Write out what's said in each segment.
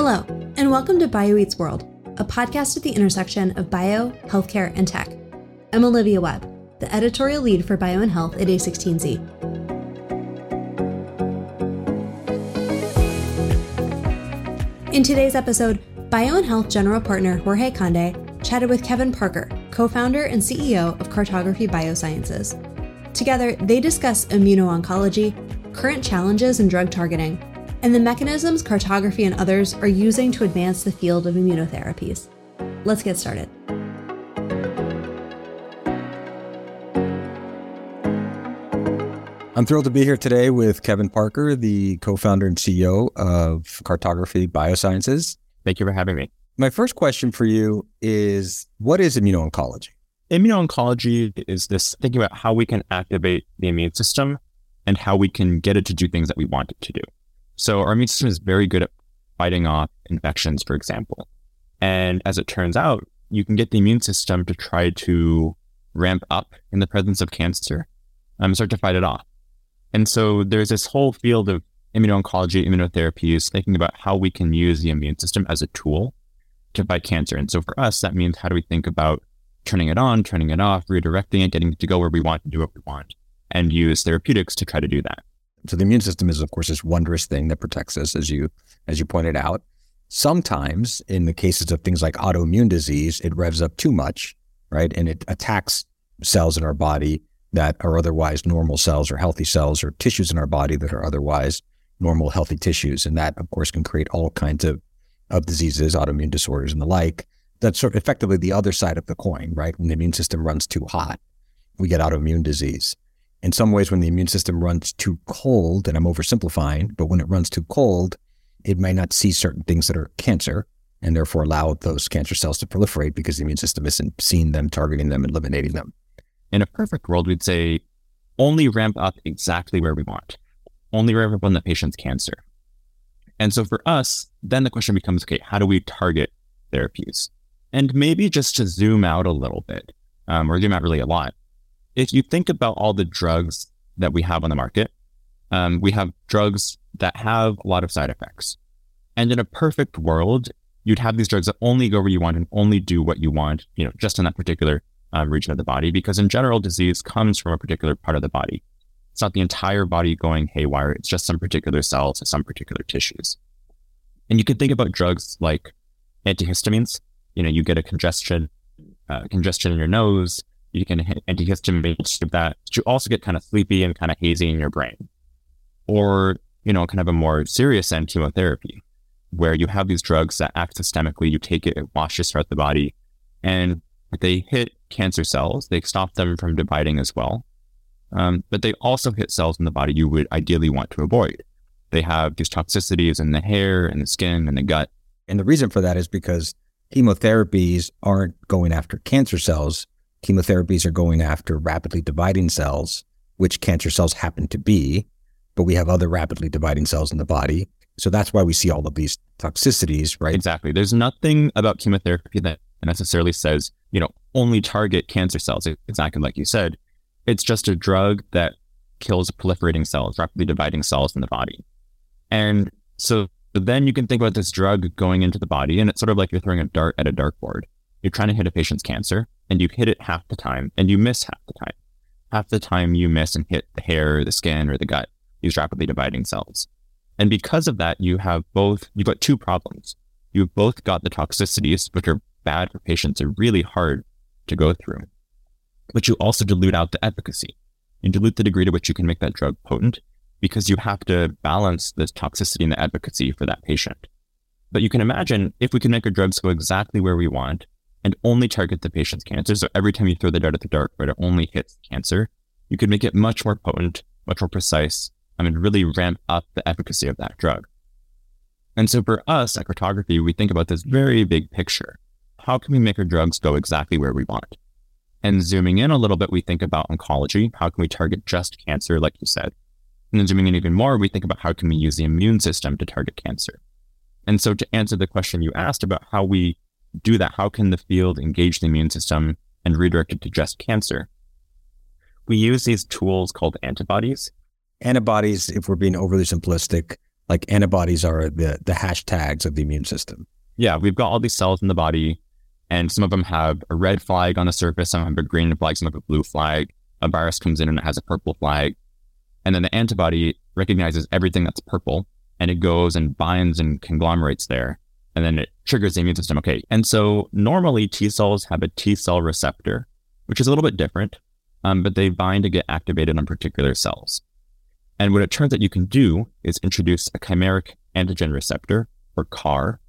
Hello, and welcome to BioEats World, a podcast at the intersection of bio, healthcare, and tech. I'm Olivia Webb, the editorial lead for Bio and Health at A16Z. In today's episode, Bio and Health General Partner Jorge Conde chatted with Kevin Parker, co founder and CEO of Cartography Biosciences. Together, they discuss immuno-oncology, current challenges in drug targeting, and the mechanisms cartography and others are using to advance the field of immunotherapies. Let's get started. I'm thrilled to be here today with Kevin Parker, the co founder and CEO of Cartography Biosciences. Thank you for having me. My first question for you is what is immuno-oncology? Immuno-oncology is this thinking about how we can activate the immune system and how we can get it to do things that we want it to do. So our immune system is very good at fighting off infections, for example. And as it turns out, you can get the immune system to try to ramp up in the presence of cancer and start to fight it off. And so there's this whole field of immuno-oncology, immunotherapies, thinking about how we can use the immune system as a tool to fight cancer. And so for us, that means how do we think about turning it on, turning it off, redirecting it, getting it to go where we want to do what we want, and use therapeutics to try to do that. So the immune system is, of course, this wondrous thing that protects us, as you as you pointed out. Sometimes, in the cases of things like autoimmune disease, it revs up too much, right, and it attacks cells in our body that are otherwise normal cells or healthy cells, or tissues in our body that are otherwise normal, healthy tissues, and that, of course, can create all kinds of of diseases, autoimmune disorders, and the like. That's sort of effectively the other side of the coin, right? When the immune system runs too hot, we get autoimmune disease. In some ways, when the immune system runs too cold, and I'm oversimplifying, but when it runs too cold, it may not see certain things that are cancer and therefore allow those cancer cells to proliferate because the immune system isn't seeing them, targeting them, and eliminating them. In a perfect world, we'd say only ramp up exactly where we want, only ramp up on the patient's cancer. And so for us, then the question becomes okay, how do we target therapies? And maybe just to zoom out a little bit, um, or zoom out really a lot, if you think about all the drugs that we have on the market, um, we have drugs that have a lot of side effects. And in a perfect world, you'd have these drugs that only go where you want and only do what you want, you know, just in that particular um, region of the body. Because in general, disease comes from a particular part of the body. It's not the entire body going haywire. It's just some particular cells and some particular tissues. And you can think about drugs like antihistamines. You know, you get a congestion, uh, congestion in your nose. You can antihistamine that. You also get kind of sleepy and kind of hazy in your brain. Or, you know, kind of a more serious end chemotherapy, where you have these drugs that act systemically. You take it, it washes throughout the body, and they hit cancer cells. They stop them from dividing as well. Um, but they also hit cells in the body you would ideally want to avoid. They have these toxicities in the hair and the skin and the gut. And the reason for that is because chemotherapies aren't going after cancer cells. Chemotherapies are going after rapidly dividing cells, which cancer cells happen to be, but we have other rapidly dividing cells in the body. So that's why we see all of these toxicities, right? Exactly. There's nothing about chemotherapy that necessarily says, you know, only target cancer cells, exactly like you said. It's just a drug that kills proliferating cells, rapidly dividing cells in the body. And so then you can think about this drug going into the body, and it's sort of like you're throwing a dart at a dartboard. You're trying to hit a patient's cancer, and you hit it half the time, and you miss half the time. Half the time you miss and hit the hair, the skin, or the gut, these rapidly dividing cells. And because of that, you have both, you've got two problems. You've both got the toxicities, which are bad for patients, are really hard to go through but you also dilute out the efficacy. You dilute the degree to which you can make that drug potent because you have to balance the toxicity and the efficacy for that patient. But you can imagine if we can make our drugs go exactly where we want and only target the patient's cancer. So every time you throw the dart at the dartboard, it only hits cancer. You could make it much more potent, much more precise, I mean, really ramp up the efficacy of that drug. And so for us at cartography, we think about this very big picture. How can we make our drugs go exactly where we want? And zooming in a little bit, we think about oncology. How can we target just cancer, like you said? And then zooming in even more, we think about how can we use the immune system to target cancer? And so to answer the question you asked about how we do that, how can the field engage the immune system and redirect it to just cancer? We use these tools called antibodies. Antibodies, if we're being overly simplistic, Like antibodies are the the hashtags of the immune system. Yeah, we've got all these cells in the body, and some of them have a red flag on the surface, some have a green flag, some have a blue flag. A virus comes in and it has a purple flag. And then the antibody recognizes everything that's purple and it goes and binds and conglomerates there. And then it triggers the immune system. Okay. And so normally T cells have a T cell receptor, which is a little bit different, um, but they bind to get activated on particular cells. And what it turns out you can do is introduce a chimeric antigen receptor, or CAR,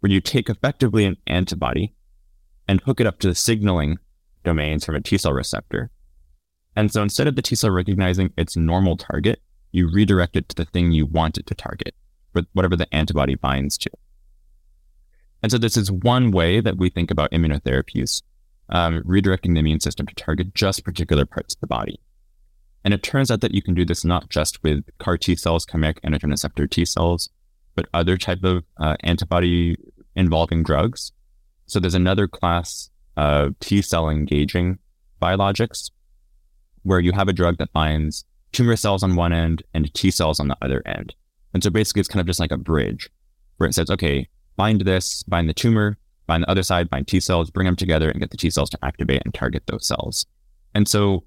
where you take effectively an antibody and hook it up to the signaling domains from a T cell receptor. And so instead of the T cell recognizing its normal target, you redirect it to the thing you want it to target, whatever the antibody binds to. And so this is one way that we think about immunotherapies, um, redirecting the immune system to target just particular parts of the body. And it turns out that you can do this not just with CAR T cells, chimeric antigen receptor T cells, but other type of uh, antibody involving drugs. So there's another class of T cell engaging biologics where you have a drug that binds tumor cells on one end and T cells on the other end. And so basically it's kind of just like a bridge where it says, okay, bind this, bind the tumor, bind the other side, bind T cells, bring them together and get the T cells to activate and target those cells. And so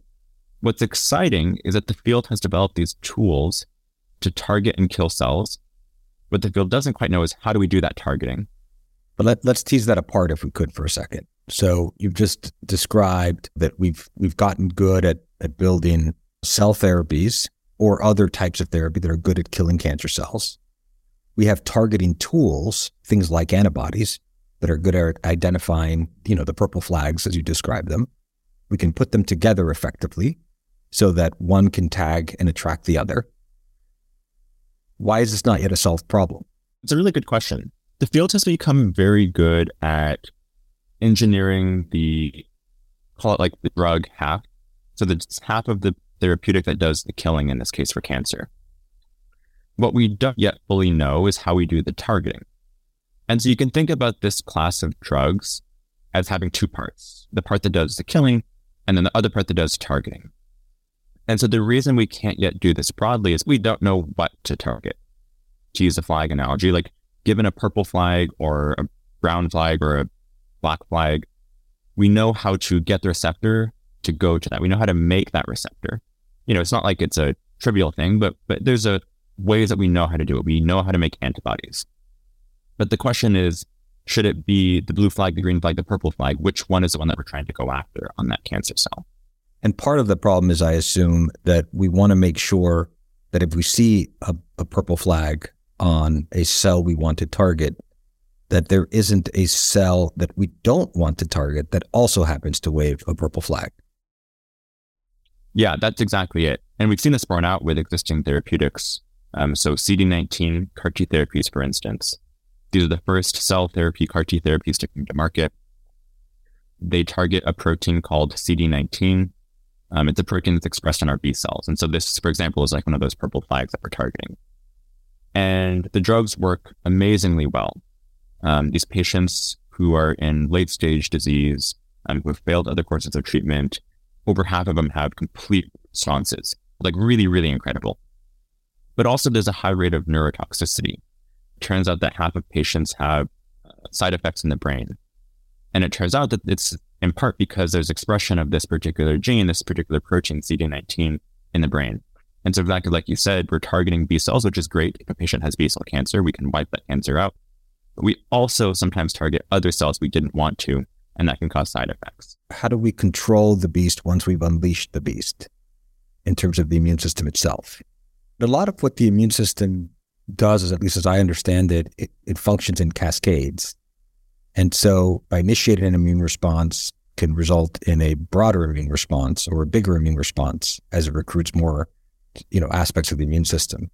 what's exciting is that the field has developed these tools to target and kill cells. What the field doesn't quite know is how do we do that targeting? But let, let's tease that apart if we could for a second. So you've just described that we've we've gotten good at, at building cell therapies or other types of therapy that are good at killing cancer cells. We have targeting tools, things like antibodies, that are good at identifying, you know, the purple flags as you describe them. We can put them together effectively so that one can tag and attract the other. Why is this not yet a solved problem? It's a really good question. The field has become very good at engineering the call it like the drug half. So that's half of the therapeutic that does the killing in this case for cancer. What we don't yet fully know is how we do the targeting. And so you can think about this class of drugs as having two parts the part that does the killing, and then the other part that does targeting. And so the reason we can't yet do this broadly is we don't know what to target. To use a flag analogy, like given a purple flag or a brown flag or a black flag, we know how to get the receptor to go to that. We know how to make that receptor you know, it's not like it's a trivial thing, but but there's a ways that we know how to do it. We know how to make antibodies. But the question is, should it be the blue flag, the green flag, the purple flag? Which one is the one that we're trying to go after on that cancer cell? And part of the problem is, I assume, that we want to make sure that if we see a, a purple flag on a cell we want to target, that there isn't a cell that we don't want to target that also happens to wave a purple flag. Yeah, that's exactly it. And we've seen this borne out with existing therapeutics. Um, so CD19 CAR T therapies, for instance, these are the first cell therapy CAR T therapies to come to market. They target a protein called CD19. Um, it's a protein that's expressed on our B cells. And so this, for example, is like one of those purple flags that we're targeting. And the drugs work amazingly well. Um, these patients who are in late stage disease, um, who have failed other courses of treatment, over half of them have complete responses, like really, really incredible. But also, there's a high rate of neurotoxicity. It turns out that half of patients have uh, side effects in the brain. And it turns out that it's in part because there's expression of this particular gene, this particular protein, CD19, in the brain. And so, exactly like you said, we're targeting B cells, which is great. If a patient has B cell cancer, we can wipe that cancer out. But we also sometimes target other cells we didn't want to and that can cause side effects. How do we control the beast once we've unleashed the beast in terms of the immune system itself? A lot of what the immune system does, is at least as I understand it, it, it functions in cascades. And so by initiating an immune response can result in a broader immune response or a bigger immune response as it recruits more, you know, aspects of the immune system.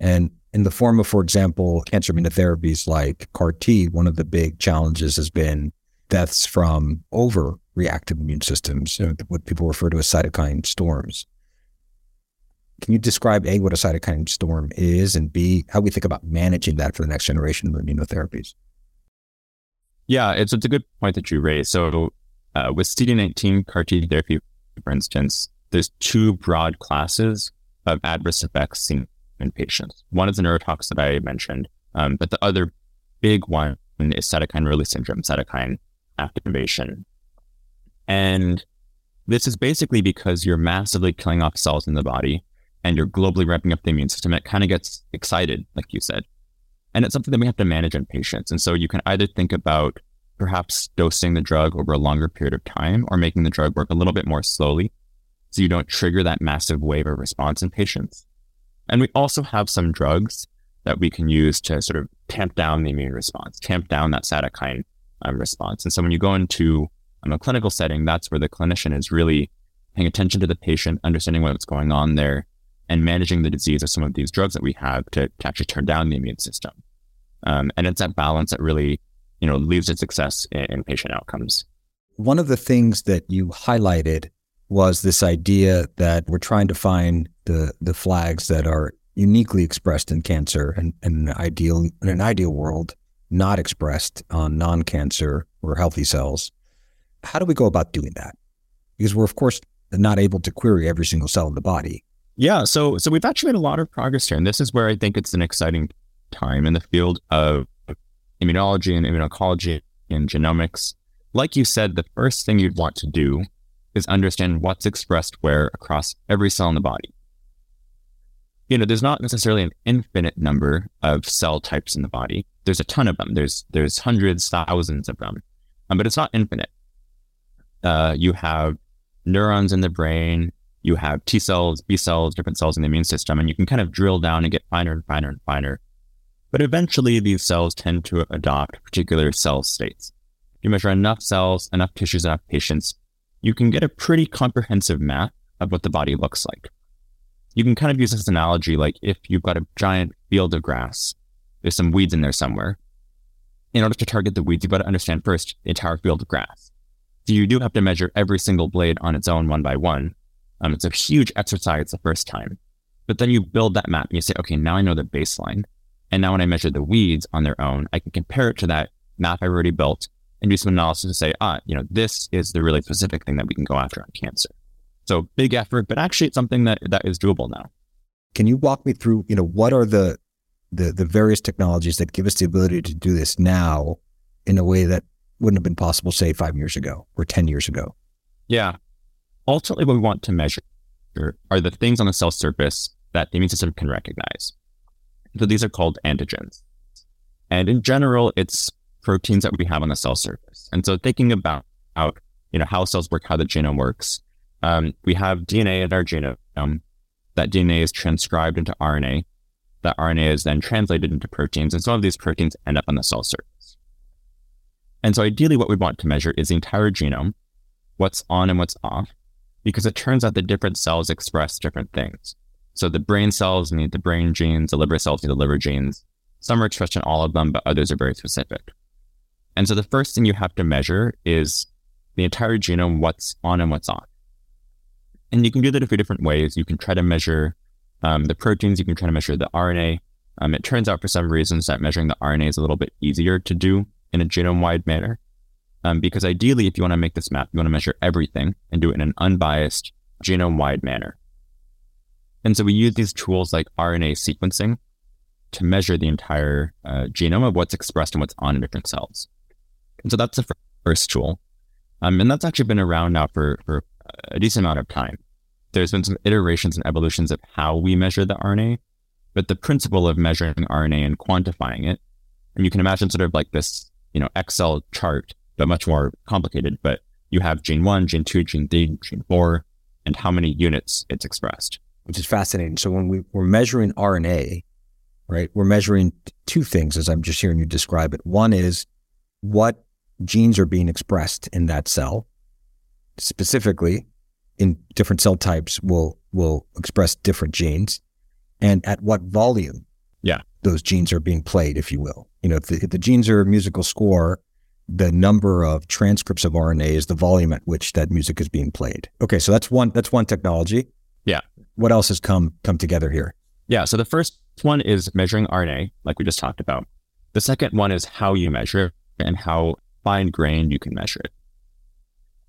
And in the form of, for example, cancer immunotherapies like CAR T, one of the big challenges has been deaths from overreactive immune systems, what people refer to as cytokine storms. Can you describe A, what a cytokine storm is, and B, how we think about managing that for the next generation of immunotherapies? Yeah, it's, it's a good point that you raised. So, uh, with CD19 CAR T therapy, for instance, there's two broad classes of adverse effects seen in patients. One is the neurotox that I mentioned, um, but the other big one is cytokine release syndrome, cytokine activation. And this is basically because you're massively killing off cells in the body and you're globally ramping up the immune system. It kind of gets excited, like you said. And it's something that we have to manage in patients. And so you can either think about perhaps dosing the drug over a longer period of time or making the drug work a little bit more slowly so you don't trigger that massive wave of response in patients. And we also have some drugs that we can use to sort of tamp down the immune response, tamp down that cytokine um, response. And so when you go into um, a clinical setting, that's where the clinician is really paying attention to the patient, understanding what's going on there, and managing the disease of some of these drugs that we have to, to actually turn down the immune system. Um, and it's that balance that really, you know, leads to success in, in patient outcomes. One of the things that you highlighted was this idea that we're trying to find the the flags that are uniquely expressed in cancer and, and an ideal in an ideal world not expressed on non-cancer or healthy cells. How do we go about doing that? Because we're of course not able to query every single cell in the body. Yeah, so so we've actually made a lot of progress here, and this is where I think it's an exciting time in the field of immunology and immunology and genomics. Like you said, the first thing you'd want to do is understand what's expressed where across every cell in the body. You know, there's not necessarily an infinite number of cell types in the body. There's a ton of them. There's there's hundreds, thousands of them, um, but it's not infinite. Uh, you have neurons in the brain. You have T cells, B cells, different cells in the immune system, and you can kind of drill down and get finer and finer and finer. But eventually, these cells tend to adopt particular cell states. If You measure enough cells, enough tissues, enough patients, you can get a pretty comprehensive map of what the body looks like. You can kind of use this analogy like if you've got a giant field of grass, there's some weeds in there somewhere. In order to target the weeds, you've got to understand first the entire field of grass. So you do have to measure every single blade on its own one by one. Um, it's a huge exercise the first time. But then you build that map and you say, okay, now I know the baseline. And now when I measure the weeds on their own, I can compare it to that map I've already built and do some analysis to say, ah, you know, this is the really specific thing that we can go after on cancer. So big effort, but actually it's something that, that is doable now. Can you walk me through, you know, what are the, the, the various technologies that give us the ability to do this now in a way that wouldn't have been possible, say, five years ago or 10 years ago? Yeah. Ultimately, what we want to measure are the things on the cell surface that the immune system can recognize. So these are called antigens. And in general, it's proteins that we have on the cell surface. And so thinking about how, you know, how cells work, how the genome works, um, we have DNA in our genome. That DNA is transcribed into RNA. That RNA is then translated into proteins, and some of these proteins end up on the cell surface. And so ideally what we want to measure is the entire genome, what's on and what's off, because it turns out that different cells express different things. So the brain cells need the brain genes, the liver cells need the liver genes. Some are expressed in all of them, but others are very specific. And so the first thing you have to measure is the entire genome, what's on and what's off. And you can do that a few different ways. You can try to measure um, the proteins, you can try to measure the RNA. Um, it turns out for some reasons that measuring the RNA is a little bit easier to do in a genome wide manner. Um, because ideally, if you want to make this map, you want to measure everything and do it in an unbiased genome wide manner. And so we use these tools like RNA sequencing to measure the entire uh, genome of what's expressed and what's on in different cells. And so that's the first tool. Um, and that's actually been around now for, for a decent amount of time. There's been some iterations and evolutions of how we measure the RNA, but the principle of measuring RNA and quantifying it, and you can imagine sort of like this, you know, Excel chart, but much more complicated. But you have gene one, gene two, gene three, gene four, and how many units it's expressed. Which is fascinating. So when we, we're measuring RNA, right, we're measuring two things as I'm just hearing you describe it. One is what genes are being expressed in that cell. Specifically, in different cell types will will express different genes, and at what volume, yeah, those genes are being played, if you will. You know, if the, if the genes are a musical score, the number of transcripts of RNA is the volume at which that music is being played. Okay, so that's one that's one technology. Yeah. What else has come come together here? Yeah. So the first one is measuring RNA, like we just talked about. The second one is how you measure and how fine grained you can measure it.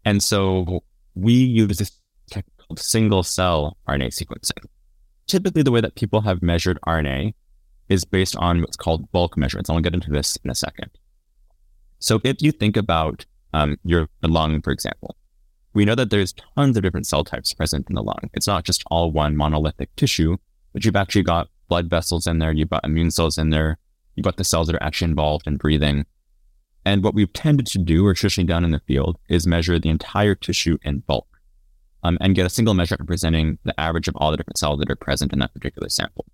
And so we use this technique called single cell RNA sequencing. typically the way that people have measured RNA is based on what's called bulk measurements. I'll get into this in a second. So if you think about um, your lung, for example, we know that there's tons of different cell types present in the lung. It's not just all one monolithic tissue, but you've actually got blood vessels in there, you've got immune cells in there, you've got the cells that are actually involved in breathing. And what we've tended to do, or traditionally done in the field, is measure the entire tissue in bulk um, and get a single measure representing the average of all the different cells that are present in that particular sample.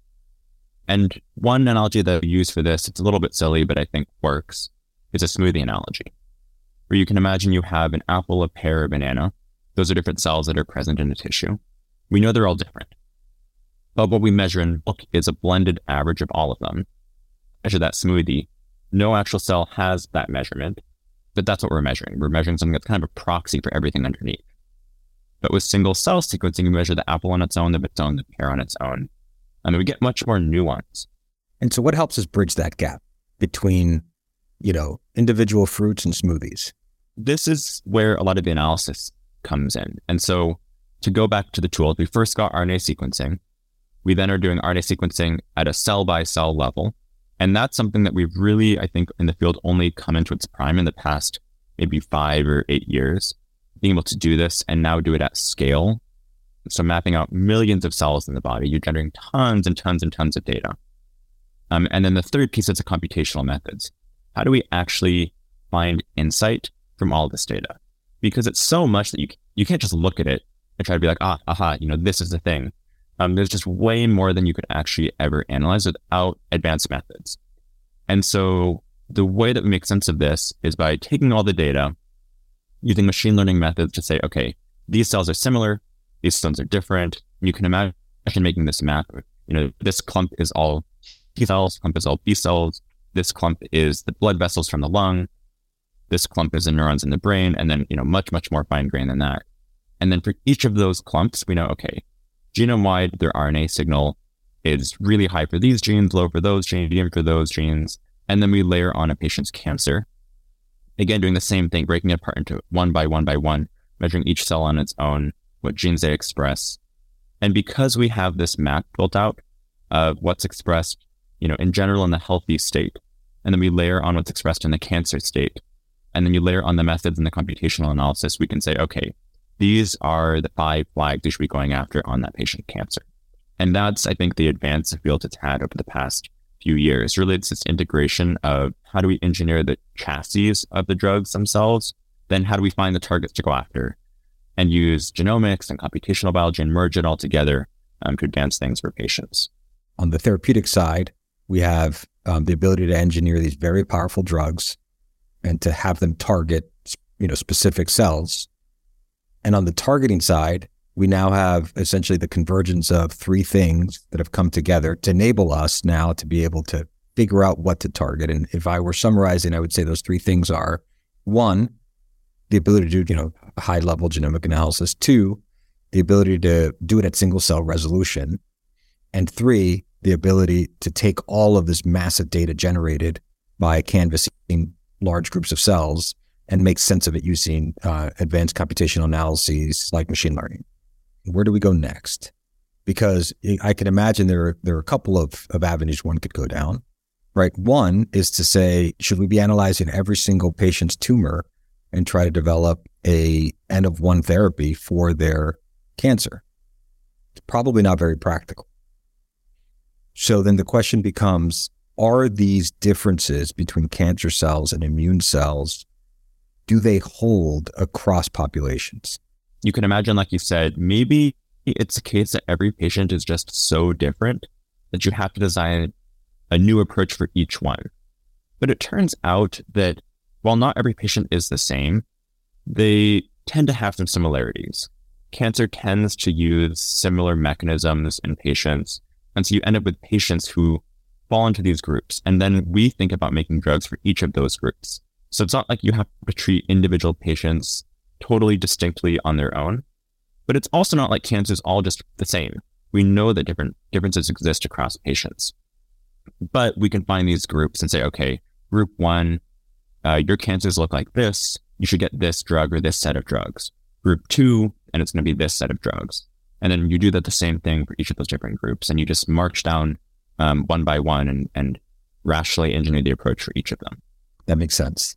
And one analogy that we use for this, it's a little bit silly, but I think works, is a smoothie analogy where you can imagine you have an apple, a pear, a banana. Those are different cells that are present in the tissue. We know they're all different. But what we measure in bulk is a blended average of all of them. Measure that smoothie. No actual cell has that measurement, but that's what we're measuring. We're measuring something that's kind of a proxy for everything underneath. But with single cell sequencing, we measure the apple on its own, the the pear on its own. I mean, we get much more nuance. And so what helps us bridge that gap between you know, individual fruits and smoothies. This is where a lot of the analysis comes in. And so to go back to the tools, we first got RNA sequencing. We then are doing RNA sequencing at a cell by cell level. And that's something that we've really, I think, in the field only come into its prime in the past maybe five or eight years, being able to do this and now do it at scale. So mapping out millions of cells in the body, you're generating tons and tons and tons of data. Um, and then the third piece is the computational methods how do we actually find insight from all this data? Because it's so much that you you can't just look at it and try to be like, ah, aha, you know, this is the thing. Um, there's just way more than you could actually ever analyze without advanced methods. And so the way that we make sense of this is by taking all the data, using machine learning methods to say, okay, these cells are similar, these cells are different. You can imagine making this map. You know, this clump is all T cells, clump is all B cells, this clump is the blood vessels from the lung. This clump is the neurons in the brain, and then, you know, much, much more fine grained than that. And then for each of those clumps, we know, okay, genome wide, their RNA signal is really high for these genes, low for those genes, medium for those genes. And then we layer on a patient's cancer. Again, doing the same thing, breaking it apart into one by one by one, measuring each cell on its own, what genes they express. And because we have this map built out of what's expressed, you know, in general in the healthy state, and then we layer on what's expressed in the cancer state. And then you layer on the methods and the computational analysis. We can say, okay, these are the five flags you should be going after on that patient cancer. And that's, I think, the advance the field has had over the past few years. Really, it's this integration of how do we engineer the chassis of the drugs themselves? Then how do we find the targets to go after and use genomics and computational biology and merge it all together um, to advance things for patients? On the therapeutic side, we have um, the ability to engineer these very powerful drugs and to have them target you know specific cells. And on the targeting side, we now have essentially the convergence of three things that have come together to enable us now to be able to figure out what to target. And if I were summarizing, I would say those three things are one, the ability to do, you know, high level genomic analysis. Two, the ability to do it at single cell resolution. And three, the ability to take all of this massive data generated by canvassing large groups of cells and make sense of it using uh, advanced computational analyses like machine learning. Where do we go next? Because I can imagine there are, there are a couple of, of avenues one could go down, right? One is to say, should we be analyzing every single patient's tumor and try to develop a N of one therapy for their cancer? It's probably not very practical. So then the question becomes are these differences between cancer cells and immune cells, do they hold across populations? You can imagine, like you said, maybe it's a case that every patient is just so different that you have to design a new approach for each one. But it turns out that while not every patient is the same, they tend to have some similarities. Cancer tends to use similar mechanisms in patients and so you end up with patients who fall into these groups. And then we think about making drugs for each of those groups. So it's not like you have to treat individual patients totally distinctly on their own, but it's also not like cancer is all just the same. We know that different differences exist across patients, but we can find these groups and say, okay, group one, uh, your cancers look like this. You should get this drug or this set of drugs. Group two, and it's going to be this set of drugs. And then you do that the same thing for each of those different groups. And you just march down um, one by one and, and rationally engineer the approach for each of them. That makes sense.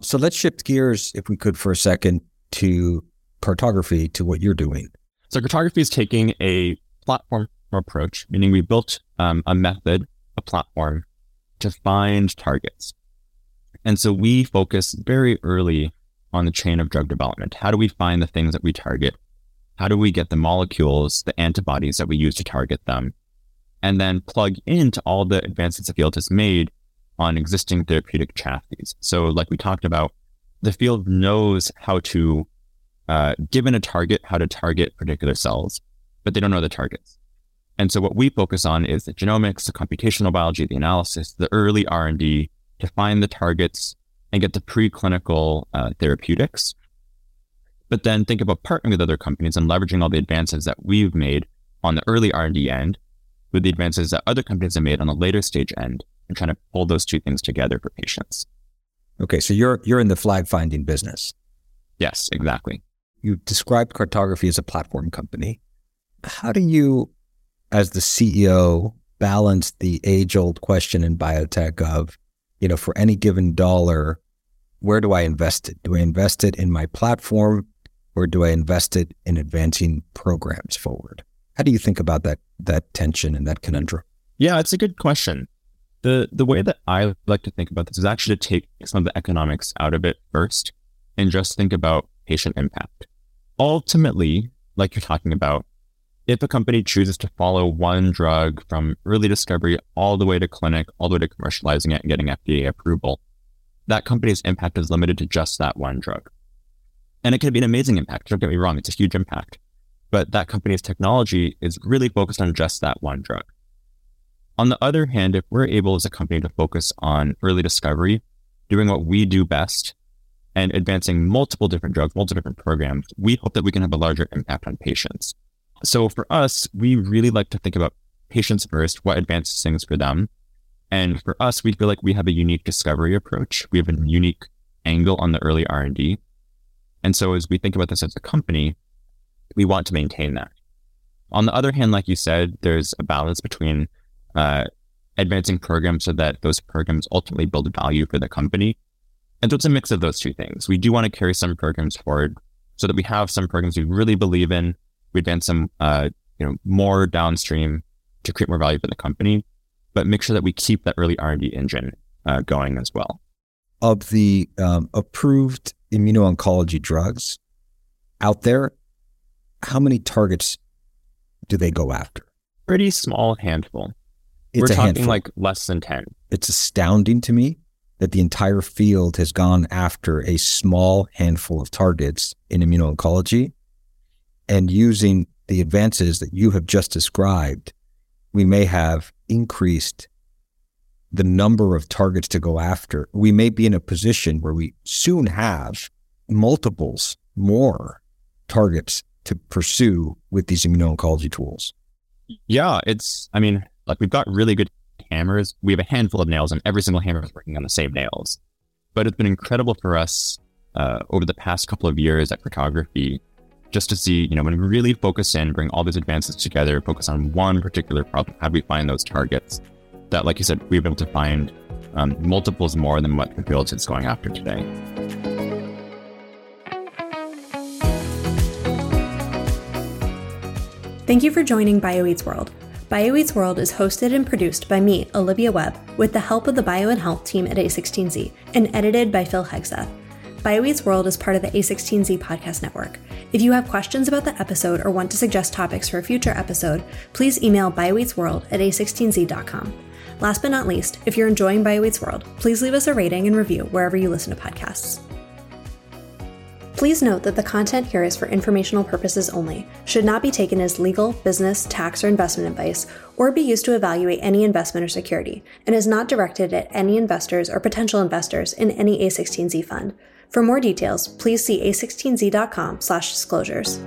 So let's shift gears, if we could, for a second to cartography, to what you're doing. So cartography is taking a platform approach, meaning we built um, a method, a platform to find targets. And so we focus very early on the chain of drug development. How do we find the things that we target? How do we get the molecules, the antibodies that we use to target them? And then plug into all the advances the field has made on existing therapeutic chassis. So, like we talked about, the field knows how to, uh, given a target, how to target particular cells, but they don't know the targets. And so, what we focus on is the genomics, the computational biology, the analysis, the early R and D to find the targets and get the preclinical uh, therapeutics. But then think about partnering with other companies and leveraging all the advances that we've made on the early R and D end with the advances that other companies have made on the later stage end and trying to pull those two things together for patients. Okay, so you're you're in the flag finding business. Yes, exactly. You described cartography as a platform company. How do you, as the CEO, balance the age old question in biotech of, you know, for any given dollar, where do I invest it? Do I invest it in my platform or do I invest it in advancing programs forward? How do you think about that that tension and that conundrum? Yeah, it's a good question. The the way that I like to think about this is actually to take some of the economics out of it first and just think about patient impact. Ultimately, like you're talking about, if a company chooses to follow one drug from early discovery all the way to clinic, all the way to commercializing it and getting FDA approval, that company's impact is limited to just that one drug. And it can be an amazing impact. Don't get me wrong, it's a huge impact. But that company's technology is really focused on just that one drug. On the other hand, if we're able as a company to focus on early discovery, doing what we do best, and advancing multiple different drugs, multiple different programs, we hope that we can have a larger impact on patients. So for us, we really like to think about patients first, what advances things for them. And for us, we feel like we have a unique discovery approach. We have a unique angle on the early R&D. And so as we think about this as a company, we want to maintain that. On the other hand, like you said, there's a balance between uh, advancing programs so that those programs ultimately build value for the company. And so it's a mix of those two things. We do want to carry some programs forward so that we have some programs we really believe in. We advance some, uh, you know, more downstream to create more value for the company, but make sure that we keep that early R&D engine uh, going as well. Of the um, approved immuno-oncology drugs out there, how many targets do they go after? Pretty small handful. It's We're talking handful. like less than 10. it's astounding to me that the entire field has gone after a small handful of targets in immuno-oncology and using the advances that you have just described, we may have increased the number of targets to go after. We may be in a position where we soon have multiples more targets to pursue with these immuno-oncology tools. Yeah, it's, I mean, like we've got really good hammers. We have a handful of nails, and every single hammer is working on the same nails. But it's been incredible for us uh, over the past couple of years at Cartography just to see, you know, when we really focus in, bring all these advances together, focus on one particular problem, how do we find those targets? That, like you said, we've been able to find um, multiples more than what the field is going after today. Thank you for joining BioEats World. BioEats World is hosted and produced by me, Olivia Webb, with the help of the Bio and Health team at A16Z, and edited by Phil Hegseth. BioEats World is part of the A16Z podcast network. If you have questions about the episode or want to suggest topics for a future episode, please email bioeatsworld at a16z.com. Last but not least, if you're enjoying BioEats World, please leave us a rating and review wherever you listen to podcasts. Please note that the content here is for informational purposes only, should not be taken as legal, business, tax, or investment advice, or be used to evaluate any investment or security, and is not directed at any investors or potential investors in any A16Z fund. For more details, please see a16z.com/disclosures.